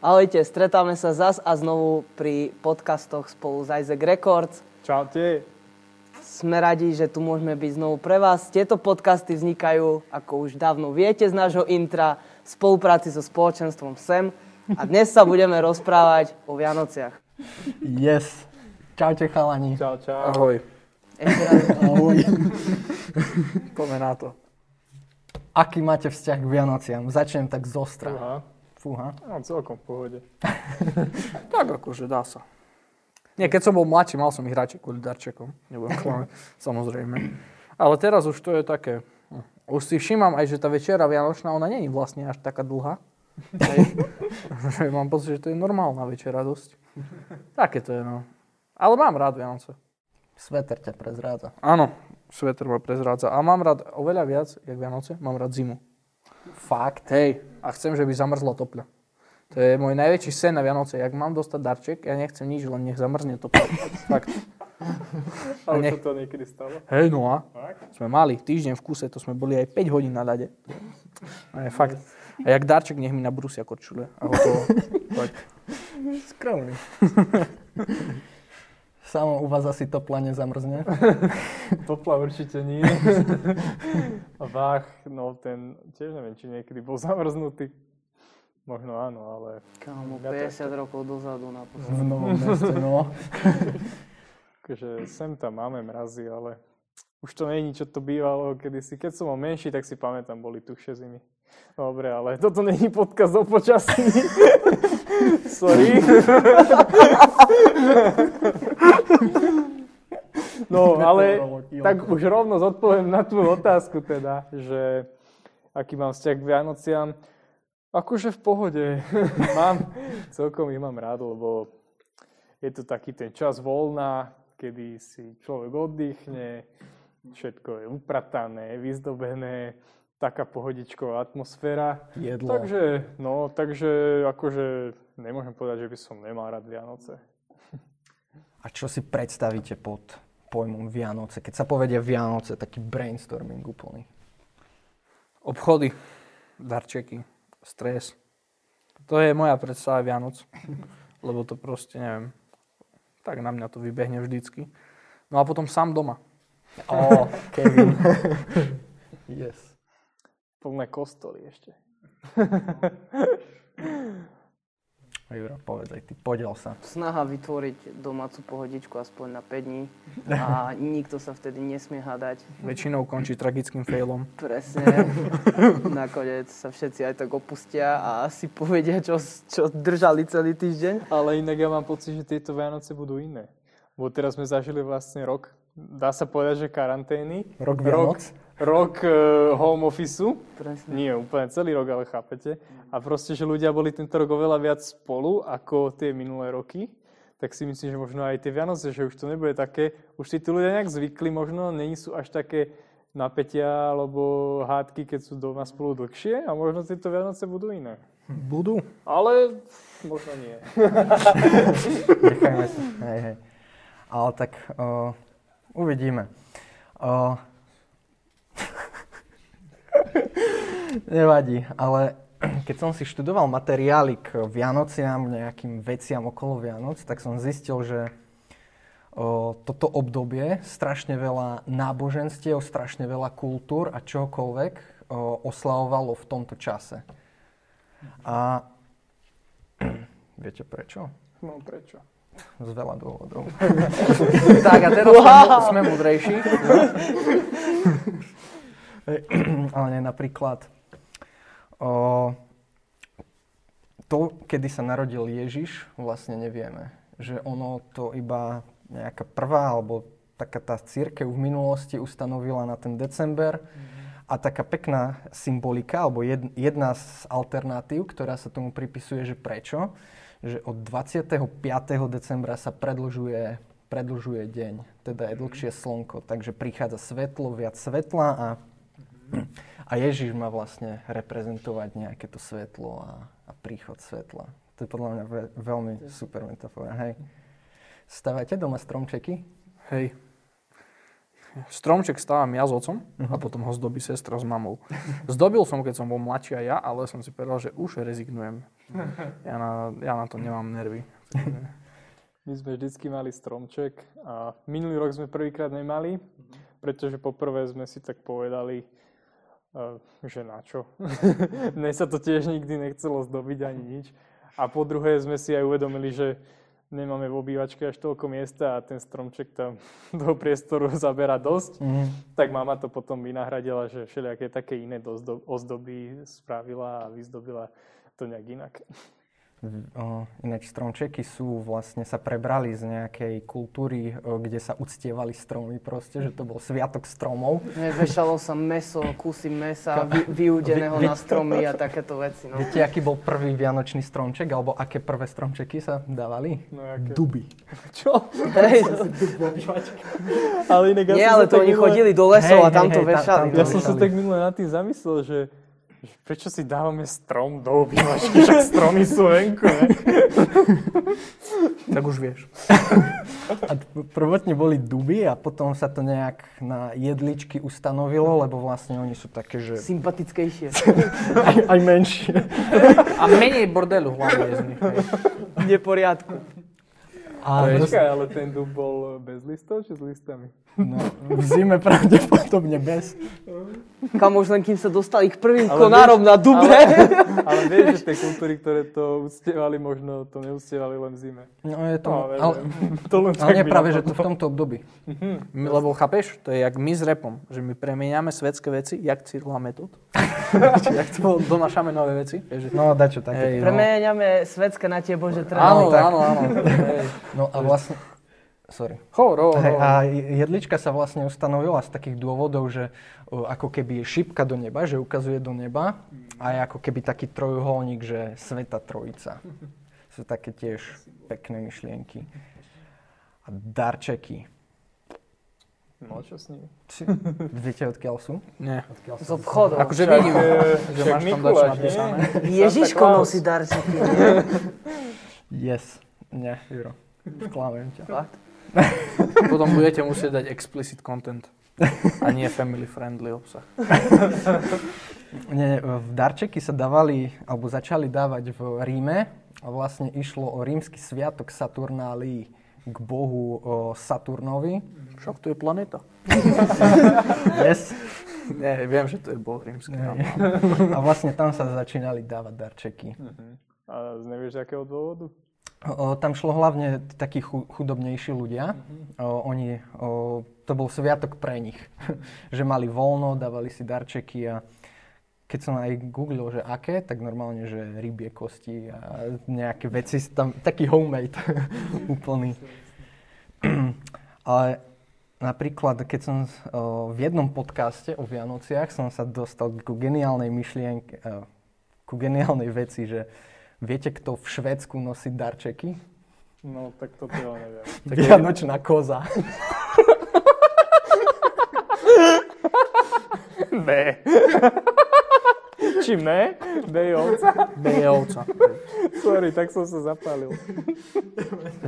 Ahojte, stretáme sa zas a znovu pri podcastoch spolu s Isaac Records. Čaute. Sme radi, že tu môžeme byť znovu pre vás. Tieto podcasty vznikajú, ako už dávno viete z nášho intra, v spolupráci so spoločenstvom SEM. A dnes sa budeme rozprávať o Vianociach. Yes. Čaute chalani. Čau, čau. Ahoj. Ešte raz, Ahoj. Poďme na to. Aký máte vzťah k Vianociam? Začnem tak zostra. Aha. Fúha. No, celkom v pohode. Tak akože dá sa. Nie, keď som bol mladší, mal som ich radšej kvôli darčekom. Nebudem klamať, samozrejme. Ale teraz už to je také... hm. Už si všímam aj, že tá večera Vianočná, ona je vlastne až taká dlhá. Mám pocit, že to je normálna večera dosť. Také to je, no. Ale mám rád Vianoce. Sveter ťa prezrádza. Áno, sveter ma prezrádza. A mám rád oveľa viac, jak Vianoce, mám rád zimu. Fakt. Hej, a chcem, že by zamrzla topľa. To je môj najväčší sen na Vianoce. Jak mám dostať darček, ja nechcem nič, len nech zamrzne topľa. Fakt. Ale nech- to niekedy stalo? Hej, no a? Tak? Sme mali týždeň v kuse, to sme boli aj 5 hodín na ľade. A je fakt. A jak darček, nech mi nabrusia korčule. A hotovo. Poď. Samo u vás asi topla nezamrzne. Topla určite nie. A Vách, no ten, tiež neviem, či niekedy bol zamrznutý. Možno áno, ale kámo, Ja 50 rokov dozadu na V novom meste, no. akože sem tam máme mrazy, ale už to není, čo to bývalo kedysi. Keď som bol menší, tak si pamätám, boli tušie zimy. Dobre, ale toto není podkaz o počasí. Sorry. No, ale tak už rovno zodpoviem na tvoju otázku teda, že aký mám vzťah k Vianociam. Akože v pohode. mám, celkom ich mám rád, lebo je to taký ten čas voľna, kedy si človek oddychne, všetko je upratané, vyzdobené, taká pohodičková atmosféra. Jedlo. Takže, no, takže akože nemôžem povedať, že by som nemal rád Vianoce. A čo si predstavíte pod pojmom Vianoce? Keď sa povedia Vianoce, taký brainstorming úplný. Obchody, darčeky, stres. To je moja predstava Vianoc. Lebo to proste, neviem, tak na mňa to vybehne vždycky. No a potom sám doma. Ó, Kevin. yes. Plné kostoly ešte. Juro, povedz aj ty, podiel sa. Snaha vytvoriť domácu pohodičku aspoň na 5 dní a nikto sa vtedy nesmie hádať. Väčšinou končí tragickým failom. Presne. Nakoniec sa všetci aj tak opustia a si povedia, čo, čo držali celý týždeň. Ale inak ja mám pocit, že tieto Vianoce budú iné. Bo teraz sme zažili vlastne rok, dá sa povedať, že karantény. Rok Rok, Vianoc? rok uh, home officeu. Presne. Nie úplne celý rok, ale chápete. A proste, že ľudia boli tento rok oveľa viac spolu ako tie minulé roky. Tak si myslím, že možno aj tie Vianoce, že už to nebude také, už si tí ľudia nejak zvykli, možno není sú až také napätia alebo hádky, keď sú doma spolu dlhšie a možno tieto Vianoce budú iné. Budú. Ale možno nie. Nechajme sa. Hej, hej. Ale tak uh, uvidíme. Uh, nevadí, ale keď som si študoval materiály k Vianociam, nejakým veciam okolo Vianoc, tak som zistil, že o, toto obdobie strašne veľa náboženstiev, strašne veľa kultúr a čokoľvek oslavovalo v tomto čase. A viete prečo? No prečo? Z veľa dôvodov. Tak a teraz wow. sme múdrejší. Ale nie, napríklad o, to, kedy sa narodil Ježiš, vlastne nevieme. Že ono to iba nejaká prvá, alebo taká tá církev v minulosti ustanovila na ten december. A taká pekná symbolika, alebo jed, jedna z alternatív, ktorá sa tomu pripisuje, že prečo, že od 25. decembra sa predlžuje, predlžuje deň, teda je dlhšie slnko, takže prichádza svetlo, viac svetla a, a Ježiš má vlastne reprezentovať nejaké to svetlo a, a príchod svetla. To je podľa mňa ve, veľmi super metafora, hej. Stavajte doma stromčeky? Hej. Stromček stávam ja s otcom a potom ho zdobí sestra s mamou. Zdobil som, keď som bol mladší a ja, ale som si povedal, že už rezignujem. Ja na, ja na to nemám nervy. My sme vždycky mali stromček a minulý rok sme prvýkrát nemali, pretože poprvé sme si tak povedali, eh, že na čo. Mne sa to tiež nikdy nechcelo zdobiť ani nič. A po druhé sme si aj uvedomili, že nemáme v obývačke až toľko miesta a ten stromček tam do priestoru zabera dosť. Mm. Tak mama to potom vynahradila, že všelijaké také iné ozdoby spravila a vyzdobila to nejak inak. O, ináč stromčeky sú vlastne sa prebrali z nejakej kultúry, kde sa uctievali stromy proste, že to bol sviatok stromov. Vešalo sa meso, kusy mesa vy, vyúdeného vy, na stromy a takéto veci. No. Viete, aký bol prvý vianočný stromček, alebo aké prvé stromčeky sa dávali? No, aké? Duby. Čo? Hej. ale inak, ja Nie, ale to oni chodili do lesov hey, a tam hey, to hey, vešali. Tam, tam ja som sa tak minule nad tým zamyslel, že prečo si dávame strom do obývačky, však stromy sú venku, ne? tak už vieš. A prvotne boli duby a potom sa to nejak na jedličky ustanovilo, lebo vlastne oni sú také, že... Sympatickejšie. aj, aj menšie. A menej bordelu hlavne je z nich. Neporiadku. A Počkaj, ale ten dub bol bez listov či s listami? No, v zime pravdepodobne bez. Kam už len kým sa dostali k prvým ale konárom vieš, na dube. Ale, ale vieš, že tie kultúry, ktoré to uctievali, možno to neustevali len v zime. No je to... No, ale, to len ale nie práve, že to v tomto období. My, lebo chápeš, to je jak my s repom, že my premieňame svetské veci, jak Cyril a Metod. jak to donášame nové veci. No, dačo také. Hey, no. Premieňame svetské na tie Bože treba. Áno, áno, áno. No a vlastne, sorry. Ho, ro, Hey, a jedlička sa vlastne ustanovila z takých dôvodov, že o, ako keby je šipka do neba, že ukazuje do neba a je ako keby taký trojuholník, že Sveta Trojica. Sú také tiež pekné myšlienky. A darčeky. No, čo s nimi? Viete, odkiaľ sú? Nie. Z obchodu. Akože vidím, že máš tam dačo napísané. Ježiško nosí darčeky? Yes. Nie, Juro. Klamem ťa. Fakt? Potom budete musieť dať explicit content a nie family friendly obsah. Nie, v darčeky sa dávali, alebo začali dávať v Ríme a vlastne išlo o rímsky sviatok Saturnálii k bohu o Saturnovi. Však to je planéta. yes. Nie, viem, že to je boh rímsky. A vlastne tam sa začínali dávať darčeky. Uh-huh. A nevieš, akého dôvodu? O, tam šlo hlavne takí chudobnejší ľudia. Mm-hmm. O, oni, o, to bol sviatok pre nich. že mali voľno, dávali si darčeky a keď som aj googlil, že aké, tak normálne, že rybie kosti a nejaké veci, tam taký homemade úplný. Ale napríklad, keď som o, v jednom podcaste o Vianociach som sa dostal ku geniálnej myšlienke, ku geniálnej veci, že Viete, kto v Švédsku nosí darčeky? No, tak toto ja neviem. Tak Vianočná koza. ne. Čím ne? B je ovca. B je ovca. Sorry, tak som sa zapálil.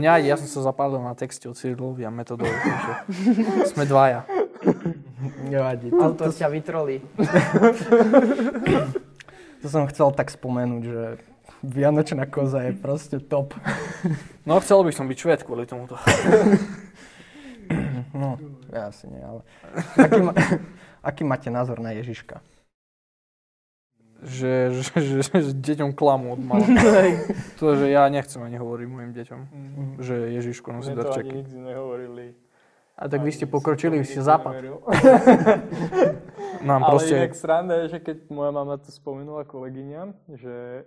Ja, ja som sa zapálil na texte od Cyrilovi a metodovi, takže sme dvaja. Nevadí. To, to ťa vytrolí. to som chcel tak spomenúť, že Vianočná koza je proste top. No, chcel by som byť šved kvôli tomuto. No, ja asi nie, ale... Aký, ma, aký máte názor na Ježiška? Že, že, že, že deťom klamú od mala. to, že ja nechcem ani hovoriť mojim deťom, mm-hmm. že Ježiško nosí darčeky. Mne to ani nikdy nehovorili. A tak vy ste pokročili, vy ste západ. Nám Ale proste... inak sranda je, že keď moja mama to spomenula kolegyňam, že,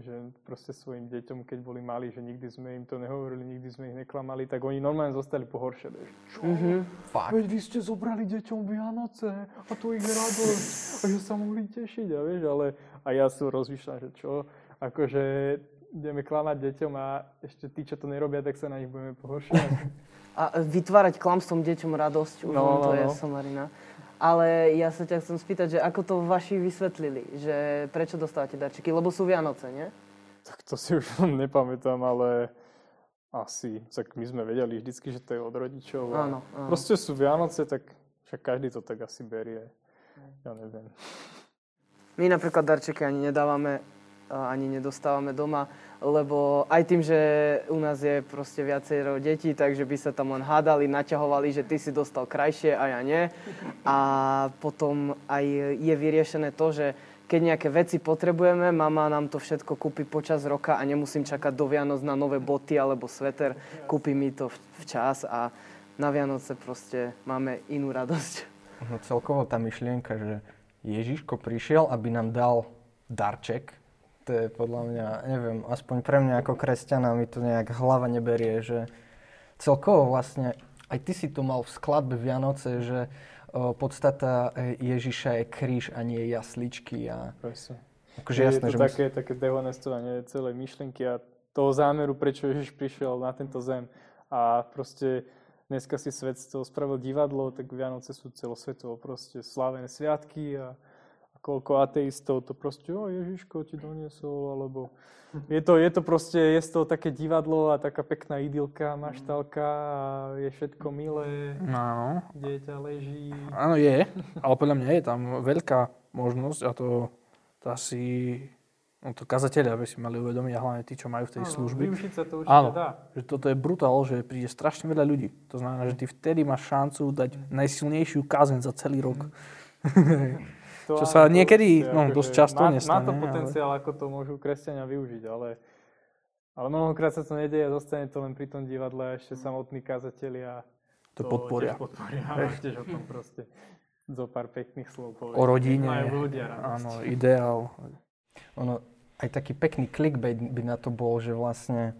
že proste svojim deťom, keď boli mali, že nikdy sme im to nehovorili, nikdy sme ich neklamali, tak oni normálne zostali pohoršené. Čo? Mm-hmm. Fakt? Veď vy ste zobrali deťom Vianoce a tu ich radosť a že sa mohli tešiť a vieš, ale a ja sú rozmýšľam, že čo, akože ideme klamať deťom a ešte tí, čo to nerobia, tak sa na nich budeme pohoršovať. A vytvárať klamstvom deťom radosť, už no, to no, je no. somarina. Ale ja sa ťa chcem spýtať, že ako to vaši vysvetlili, že prečo dostávate darčeky, lebo sú Vianoce, nie? Tak to si už nepamätám, ale asi, tak my sme vedeli vždycky, že to je od rodičov. Áno, áno. Proste sú Vianoce, tak však každý to tak asi berie. Ja neviem. My napríklad darčeky ani nedávame, ani nedostávame doma, lebo aj tým, že u nás je proste viacero detí, takže by sa tam len hádali, naťahovali, že ty si dostal krajšie a ja nie. A potom aj je vyriešené to, že keď nejaké veci potrebujeme, mama nám to všetko kúpi počas roka a nemusím čakať do Vianoc na nové boty alebo sveter. Kúpi mi to včas a na Vianoce proste máme inú radosť. No, celkovo tá myšlienka, že Ježiško prišiel, aby nám dal darček. To je podľa mňa, neviem, aspoň pre mňa ako kresťana mi to nejak hlava neberie, že celkovo vlastne, aj ty si to mal v skladbe Vianoce, že o, podstata e, Ježiša je kríž a nie jasličky. A... Presne. Akože je jasné, to že také, také dehonestovanie celej myšlienky a toho zámeru, prečo Ježiš prišiel na tento zem. A proste dneska si svet z toho spravil divadlo, tak Vianoce sú celosvetovo proste slávené sviatky a koľko ateistov to proste, o Ježiško ti doniesol, alebo je to, je to proste, je toho také divadlo a taká pekná idylka, maštalka a je všetko milé, Áno. dieťa leží. Áno, je, ale podľa mňa je tam veľká možnosť a to, to asi no to kazateľia by si mali uvedomiť a hlavne tí, čo majú v tej Áno, sa to určite Áno, dá. že toto je brutál, že príde strašne veľa ľudí. To znamená, že ty vtedy máš šancu dať najsilnejšiu kázeň za celý rok. To Čo sa to niekedy, no, akože dosť často má, nestane, Má to ale- potenciál, ako to môžu kresťania využiť, ale, ale mnohokrát sa to nedeje a zostane to len pri tom divadle a ešte samotní kazatelia To podporia. tiež podporia. A tiež o tom proste zo pár pekných slov povedia. O rodine. Majú ľudia radosť. Áno, ideál. Ono, aj taký pekný clickbait by na to bol, že vlastne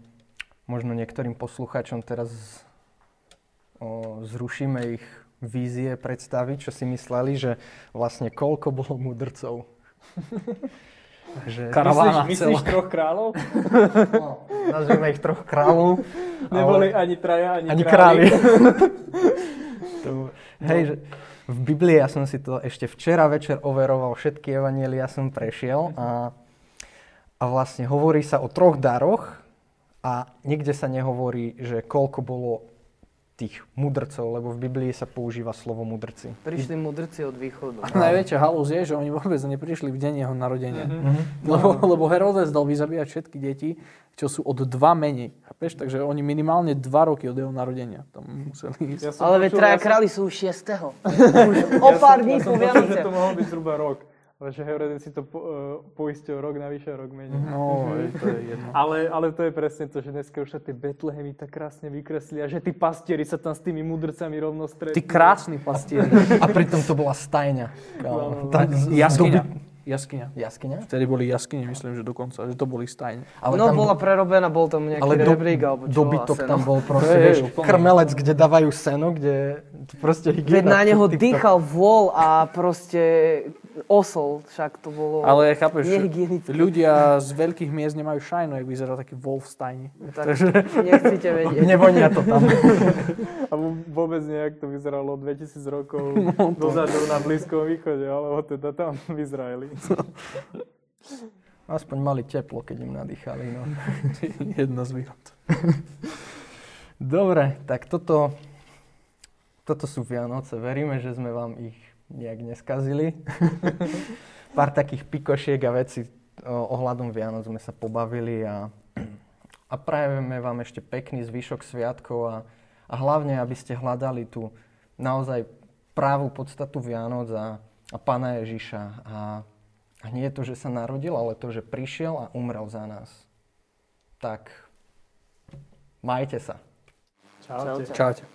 možno niektorým poslucháčom teraz o, zrušíme ich vízie, predstavy, čo si mysleli, že vlastne koľko bolo mudrcov. že, Karavána Myslíš, myslíš troch kráľov? no, nazvime ich troch kráľov. Neboli ani traja, ani, Ani králi. to, hej, že v Biblii ja som si to ešte včera večer overoval, všetky evanielia som prešiel a, a vlastne hovorí sa o troch daroch a nikde sa nehovorí, že koľko bolo tých mudrcov, lebo v Biblii sa používa slovo mudrci. Prišli mudrci od východu. A najväčšia halúz je, že oni vôbec neprišli v deň jeho narodenia. Mhm. Lebo, lebo Herodes dal vyzabíjať všetky deti, čo sú od dva menej. Chápeš? Takže oni minimálne dva roky od jeho narodenia tam museli ísť. Ja som Ale veď traja ja som- králi sú už 6. Už o pár dní ja po som Vianoce. to mohol byť zhruba rok. Ale že Herodes si to po, uh, poistil rok navyše, rok menej. No, to je jedno. Ale, ale to je presne to, že dneska už sa tie Betlehemy tak krásne vykresli a že tí pastieri sa tam s tými mudrcami rovno stretnú. Ty krásny pastier. A pritom to bola stajňa. Tá- z- z Jaskyňa. Jaskyňa. Jaskyňa? Vtedy boli jaskyne, myslím, že dokonca, že to boli stajne. Ale no tam- bola prerobená, bol tam nejaký Ale do, rebrík alebo čo. dobytok tam no. bol proste, vieš, krmelec, kde dávajú seno, kde proste Veď hygiena. na neho dýchal vôľ a proste osol, však to bolo Ale chápeš, ľudia z veľkých miest nemajú šajnu, jak vyzerá taký vol v stajni. Tak nechcete vedieť. Nevonia to tam. A vô- vôbec nejak to vyzeralo 2000 rokov No, dozadu na Blízkom východe, alebo teda tam v Izraeli. Aspoň mali teplo, keď im nadýchali. No. Jedna z výhod. Dobre, tak toto, toto sú Vianoce. Veríme, že sme vám ich nejak neskazili. Pár takých pikošiek a veci o, ohľadom Vianoc sme sa pobavili a, a prajeme vám ešte pekný zvyšok sviatkov a, a hlavne, aby ste hľadali tú naozaj právú podstatu Vianoc a, a Pána Ježiša. A, a nie to, že sa narodil, ale to, že prišiel a umrel za nás. Tak majte sa. Čaute. Čaute.